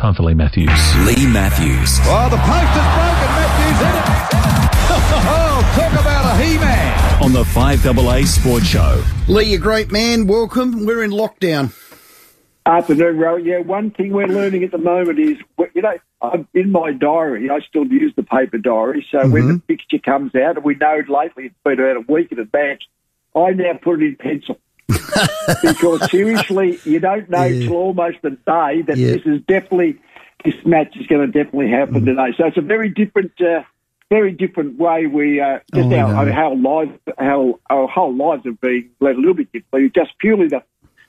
Time for Leigh Matthews. Leigh Matthews. Oh, the post is broken. Matthews hit it. Oh, talk about a he-man. On the 5AA Sports Show. Leigh, you're a great man. Welcome. We're in lockdown. Afternoon, Ro. Yeah, one thing we're learning at the moment is, you know, I'm in my diary, I still use the paper diary. So when the mm-hmm. picture comes out, and we know lately it's been about a week in advance, I now put it in pencil. Because seriously, you don't know Yeah. till almost the day that Yeah. this is definitely this match is going to definitely happen today. So it's a very different, uh, very different way we uh, just Oh, our, lives, how our whole lives have been led a little bit differently. Just purely the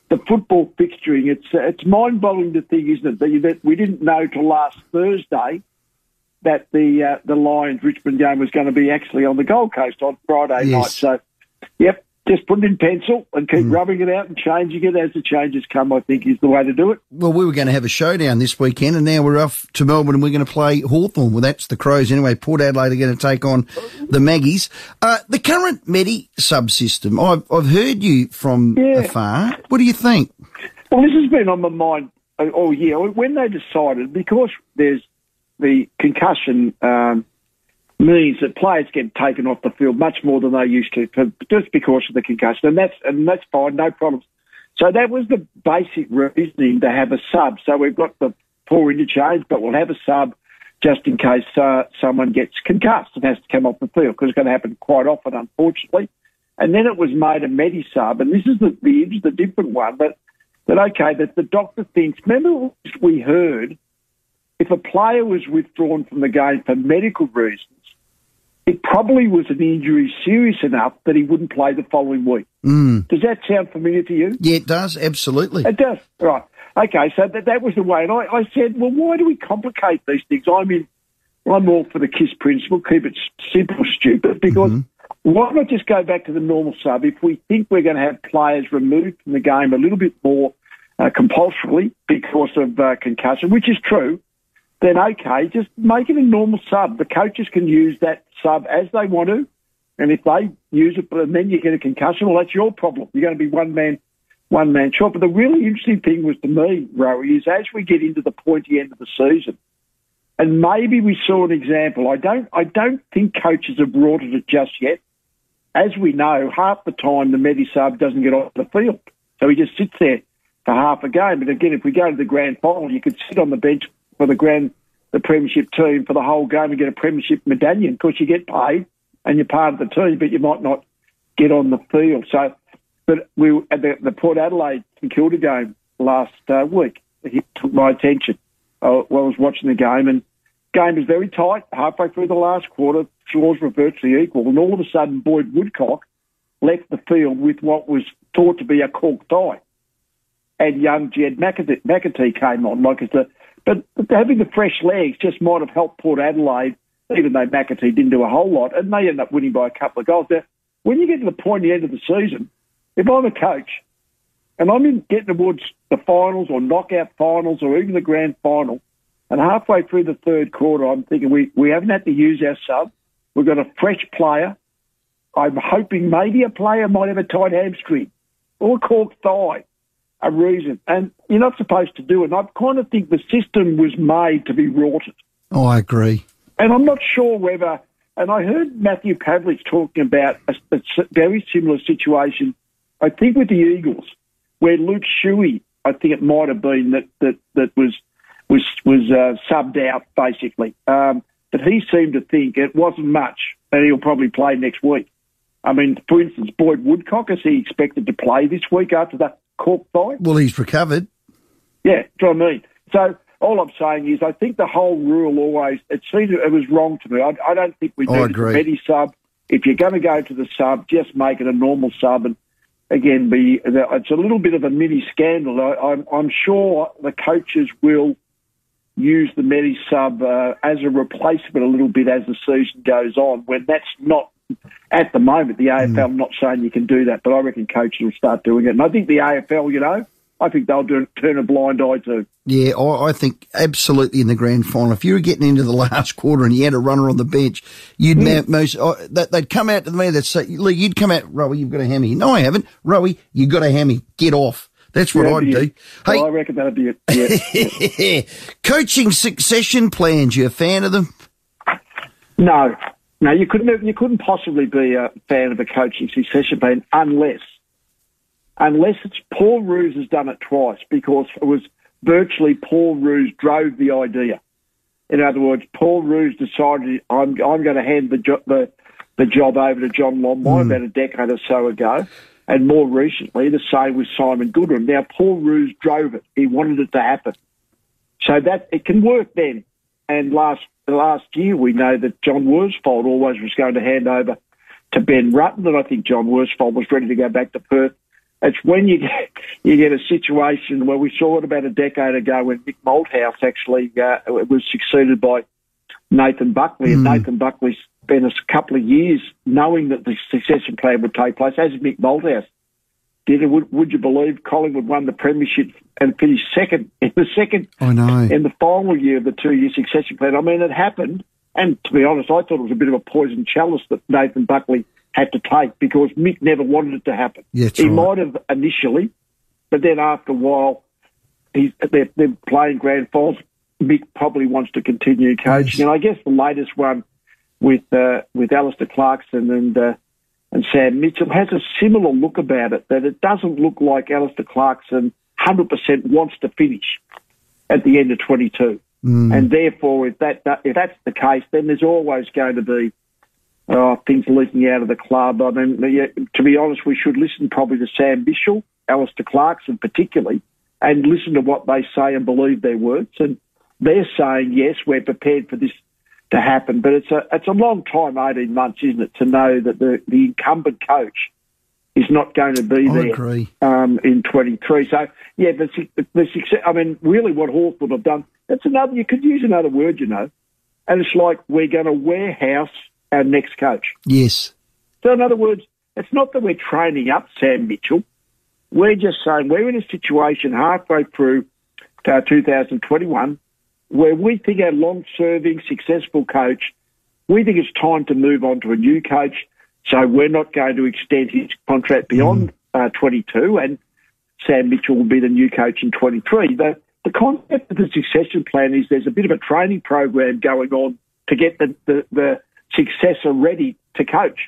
the football fixturing. It's uh, it's mind boggling to think, isn't it, that, that we didn't know till last Thursday that the uh, the Lions Richmond game was going to be actually on the Gold Coast on Friday Yes. night. So, yep, just put it in pencil and keep Mm. rubbing it out and changing it as the changes come. I think is the way to do it. Well, we were going to have a showdown this weekend, and now we're off to Melbourne and we're going to play Hawthorn. Well, that's the Crows anyway. Port Adelaide are going to take on the Maggies. Uh, the current Medi subsystem, I've, I've heard you from Yeah. afar. What do you think? Well, this has been on my mind all year. When they decided, because there's the concussion um, means that players get taken off the field much more than they used to, just because of the concussion, and that's and that's fine, no problems. So that was the basic reasoning to have a sub. So we've got the four interchange, but we'll have a sub just in case uh, someone gets concussed and has to come off the field because it's going to happen quite often, unfortunately. And then it was made a medi sub, and this is the, the the different one that that okay that the doctor thinks. Remember we heard if a player was withdrawn from the game for medical reasons, it probably was an injury serious enough that he wouldn't play the following week. Mm. Does that sound familiar to you? Yeah, it does. Absolutely. It does. Right. Okay, so that, that was the way. And I, I said, well, why do we complicate these things? I'm in, I'm all for the KISS principle, keep it simple, stupid, because why not just go back to the normal sub? If we think we're going to have players removed from the game a little bit more uh, compulsorily because of uh, concussion, which is true, then okay, just make it a normal sub. The coaches can use that sub as they want to. And if they use it, and then you get a concussion, well, that's your problem. You're going to be one man, one man short. But the really interesting thing was to me, Rowie, is as we get into the pointy end of the season, and maybe we saw an example. I don't, I don't think coaches have brought it just yet. As we know, half the time the Medi sub doesn't get off the field, so he just sits there for half a game. But again, if we go to the grand final, you could sit on the bench for the grand, the premiership team for the whole game and get a premiership medallion because you get paid and you're part of the team, but you might not get on the field. So, but we at the, the Port Adelaide St Kilda game last uh, week, it took my attention. Uh, while I was watching the game, and game was very tight. Halfway through the last quarter, scores were virtually equal, and all of a sudden, Boyd Woodcock left the field with what was thought to be a cork thigh, and young Jed McAtee, McAtee came on. Like it's a, but having the fresh legs just might have helped Port Adelaide, even though McAtee didn't do a whole lot, and they ended up winning by a couple of goals. Now, when you get to the pointy end of the season, if I'm a coach and I'm in getting towards the finals or knockout finals or even the grand final, and halfway through the third quarter, I'm thinking we, we haven't had to use our sub. We've got a fresh player. I'm hoping maybe a player might have a tight hamstring or a cork thigh, a reason. And you're not supposed to do it. And I kind of think the system was made to be rorted. Oh, I agree. And I'm not sure whether, and I heard Matthew Pavlich talking about a very similar situation, I think with the Eagles, where Luke Shuey, I think it might have been that, that, that was, was, was uh, subbed out basically. Um, but he seemed to think it wasn't much and he'll probably play next week. I mean, for instance, Boyd Woodcock, is he expected to play this week after that cork fight? Well, he's recovered. Yeah, do you know what I mean? So all I'm saying is, I think the whole rule always it seemed it was wrong to me. I, I don't think we I need a agree. Sub. If you're going to go to the sub, just make it a normal sub, and again, be it's a little bit of a mini scandal. I, I'm, I'm sure the coaches will use the Medi sub uh, as a replacement a little bit as the season goes on. When that's not at the moment, the AFL. Hmm. I'm not saying you can do that, but I reckon coaches will start doing it, and I think the AFL, you know, I think they'll do, turn a blind eye to. Yeah, I, I think absolutely in the grand final. If you were getting into the last quarter and you had a runner on the bench, you'd hmm. ma- most oh, that, they'd come out to me. They'd say, "Leigh, you'd come out, Rowie, you've got a hammy." No, I haven't. Rowie, You've got a hammy. Get off. That's what Yeah, I'd do. Well, I reckon that'd be it. Yeah. Coaching succession plans. You a fan of them? no, no, you couldn't. You couldn't possibly be a fan of a coaching succession plan unless, unless it's Paul Roos has done it twice because it was virtually Paul Roos drove the idea. In other words, Paul Roos decided I'm I'm going to hand the jo- the the job over to John Longmire hmm. about a decade or so ago. And more recently, the same with Simon Goodwin. Now, Paul Roos drove it. He wanted it to happen. So that it can work then. And last last year, we know that John Worsfold always was going to hand over to Ben Rutten, and I think John Worsfold was ready to go back to Perth. It's when you get, you get a situation where we saw it about a decade ago when Mick Malthouse actually uh, was succeeded by Nathan Buckley, and Nathan Buckley spent a couple of years knowing that the succession plan would take place, as Mick Malthouse did. Would, would you believe Collingwood won the premiership and finished second in the second I know. in the final year of the two-year succession plan. I mean, it happened, and to be honest, I thought it was a bit of a poison chalice that Nathan Buckley had to take because Mick never wanted it to happen. Yeah, he right. might have initially, but then after a while, he's, they're, they're playing grand finals. Mick probably wants to continue coaching, and I guess the latest one with uh, with Alastair Clarkson and uh, and Sam Mitchell has a similar look about it. That it doesn't look like Alastair Clarkson 100% wants to finish at the end of 22, and therefore, if that if that's the case, then there's always going to be uh, things leaking out of the club. I mean, to be honest, we should listen probably to Sam Mitchell, Alastair Clarkson particularly, and listen to what they say and believe their words. And they're saying, yes, we're prepared for this to happen. But it's a it's a long time, 18 months, isn't it, to know that the, the incumbent coach is not going to be I there agree. um, in 23. So, yeah, the, the success, I mean, really what Hawthorn have done, that's another, you could use another word, you know, and it's like we're going to warehouse our next coach. Yes. So, in other words, it's not that we're training up Sam Mitchell. We're just saying we're in a situation halfway through uh, 2021 where we think our long serving, successful coach, we think it's time to move on to a new coach. So we're not going to extend his contract beyond uh, 22, and Sam Mitchell will be the new coach in 23. The, the concept of the succession plan is there's a bit of a training program going on to get the, the, the successor ready to coach.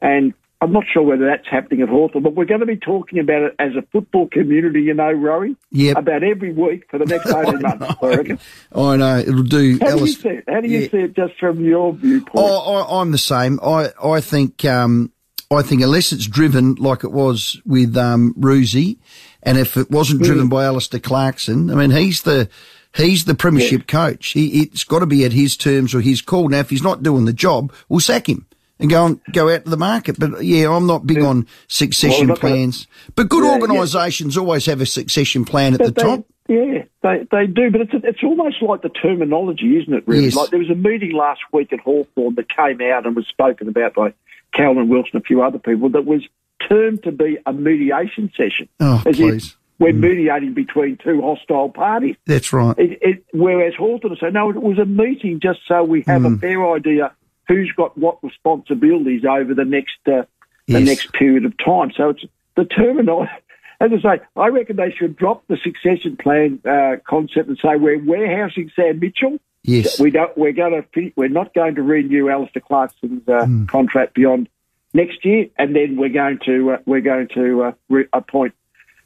And I'm not sure whether that's happening at Hawthorn, but we're going to be talking about it as a football community, you know, Rory, Yep. about every week for the next 18 months, I reckon. I know. It'll do. How do you see it? How do you Yeah. see it just from your viewpoint? Oh, I, I'm the same. I, I think, um, I think unless it's driven like it was with, um, Roosie, and if it wasn't driven by Alastair Clarkson, I mean, he's the, he's the premiership coach. He, it's got to be at his terms or his call. Now, if he's not doing the job, we'll sack him and go and go out to the market. But yeah, I'm not big on succession Well, not gonna- plans. But good Yeah, yeah. organisations always have a succession plan at the they, top. Yeah, they, they do, but it's it's almost like the terminology, isn't it? Really, Yes. like there was a meeting last week at Hawthorn that came out and was spoken about by Caroline Wilson and a few other people that was termed to be a mediation session. Oh, as please. we're mediating between two hostile parties. That's right. It, it, whereas Hawthorn said, no, it was a meeting just so we have Hmm. a fair idea who's got what responsibilities over the next uh, the Yes. next period of time. So it's the terminology. As I say, I reckon they should drop the succession plan uh, concept and say we're warehousing Sam Mitchell. Yes. We don't. We're going to. We're not going to renew Alastair Clarkson's uh, Hmm. contract beyond next year, and then we're going to uh, we're going to uh, re- appoint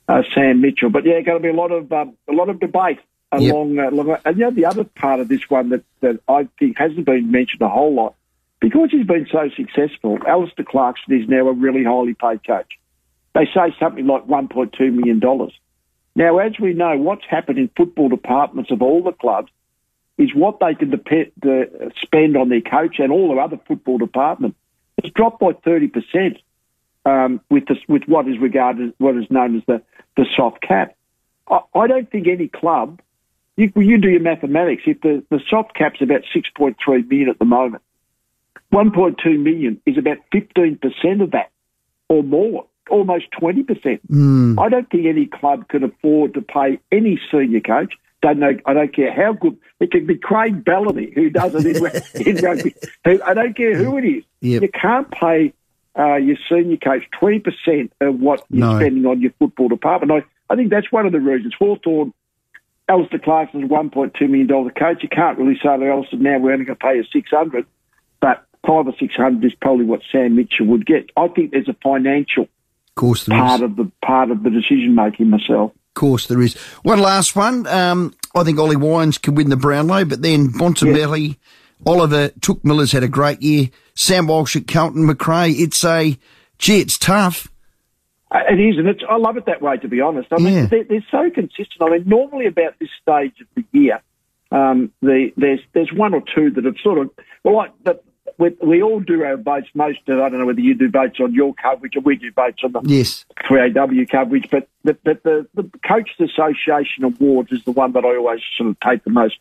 uh, Sam Mitchell. But yeah, going to be a lot of um, a lot of debate Yep. along. Uh, along and you know, the other part of this one that, that I think hasn't been mentioned a whole lot because he's been so successful. Alastair Clarkson is now a really highly paid coach. They say something like one point two million dollars. Now, as we know, what's happened in football departments of all the clubs is what they can the, spend on their coach and all their other football department. It's dropped by thirty percent um, with the, with what is regarded what is known as the, the soft cap. I, I don't think any club. You, you do your mathematics. If the, the soft cap's about six point three million at the moment, one point two million is about fifteen percent of that, or more, almost twenty percent. I don't think any club can afford to pay any senior coach. Don't know. I don't care how good it could be. Craig Bellamy, who does it in, in rugby. Who, I don't care who it is. Yep. You can't pay uh, your senior coach 20% of what you're No. spending on your football department. I, I think that's one of the reasons. Hawthorn, Alastair Clarkson's $1.2 million coach. You can't really say to Alastair now we're only going to pay you 600 but five or 600 is probably what Sam Mitchell would get. I think there's a financial Of course there is. part of the part of the decision making myself. Of course there is. One last one. Um, I think Ollie Wines could win the Brownlow, but then Bontempelli, Oliver Touk Miller's had a great year. Sam Walsh at Carlton, Macrae. It's a, gee, it's tough. Uh, It is, and it's, I love it that way, to be honest. I mean, Yeah. they're, they're so consistent. I mean, normally about this stage of the year, um, the, there's there's one or two that have sort of, well, like, but we, we all do our votes. Most, of, I don't know whether you do votes on your coverage or we do votes on the Yes. 3AW coverage, but, but, but the, the Coaches Association Awards is the one that I always sort of take the most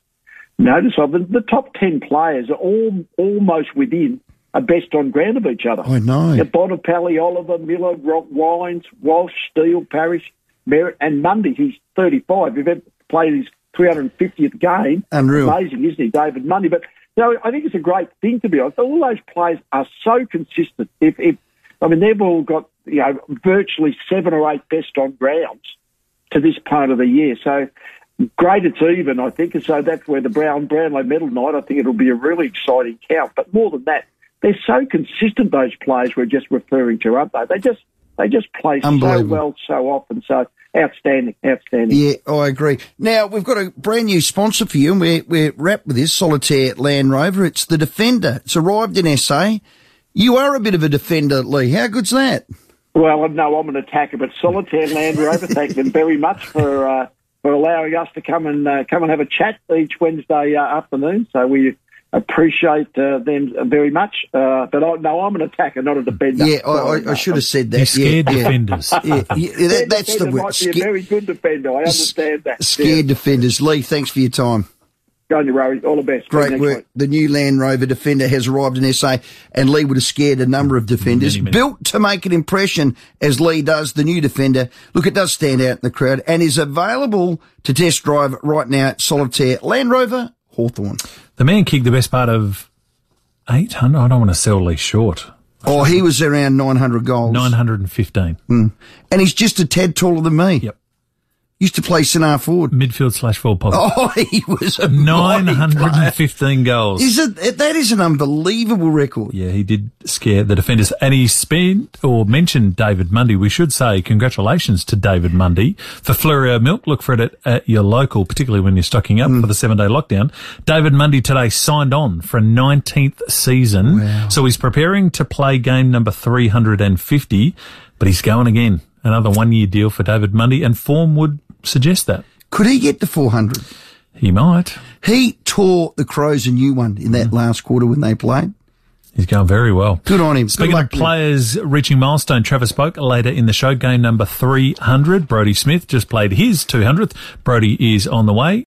notice of. The, the top 10 players are all almost within a best on ground of each other. Oh, I know. The Bontempelli, Oliver, Miller, Rock, Wines, Walsh, Steele, Parish, Merrett, and Mundy. He's 35. He's ever played his 350th game. Unreal. Amazing, isn't he, David Mundy? But know, I think it's a great thing to be honest. All those players are so consistent. If, if I mean, they've all got you know virtually seven or eight best on grounds to this part of the year. So great, it's even. I think, and so that's where the Brown Brownlow Medal night. I think it'll be a really exciting count. But more than that, they're so consistent. Those players we're just referring to, aren't they? They just they just play so well, so often. So outstanding, outstanding. Yeah, I agree. Now, we've got a brand new sponsor for you, and we're, we're wrapped with this Solitaire Land Rover. It's the Defender. It's arrived in SA. You are a bit of a defender, Leigh. How good's that? Well, no, I'm an attacker, but Solitaire Land Rover, thank them very much for uh, for allowing us to come and uh, come and have a chat each Wednesday uh, afternoon. So we appreciate uh, them very much. Uh, but I, no, I'm an attacker, not a defender. Yeah, I, I, I should have said that. They're scared yeah, yeah. defenders. Yeah, yeah, that, that's the defender word. might be a Sca- very good defender. I understand that. scared defenders. Leigh, thanks for your time. Go on, you Rory. All the best. Great Next work. week. The new Land Rover Defender has arrived in SA, and Leigh would have scared a number of defenders. Many, many. Built to make an impression, as Leigh does, the new Defender. Look, it does stand out in the crowd and is available to test drive right now at Solitaire Land Rover Hawthorn. The man kicked the best part of 800. I don't want to sell Leigh short. Oh, he was around 900 goals. 915. Mm. And he's just a tad taller than me. Yep. Used to play centre forward. Midfield slash forward pocket. Oh, he was a 915 goals. Is it, that is an unbelievable record. Yeah, he did scare the defenders. And he spent or mentioned David Mundy. We should say congratulations to David Mundy for Fleurieu Milk. Look for it at, at your local, particularly when you're stocking up hmm. for the seven day lockdown. David Mundy today signed on for a 19th season. So he's preparing to play game number 350, but he's going again. Another one year deal for David Mundy and form would suggest that. Could he get to 400? He might. He tore the Crows a new one in that last quarter when they played. He's going very well. Good on him. Speaking of players reaching milestone, Travis Boak later in the show. Game number 300. Brodie Smith just played his 200th. Brodie is on the way.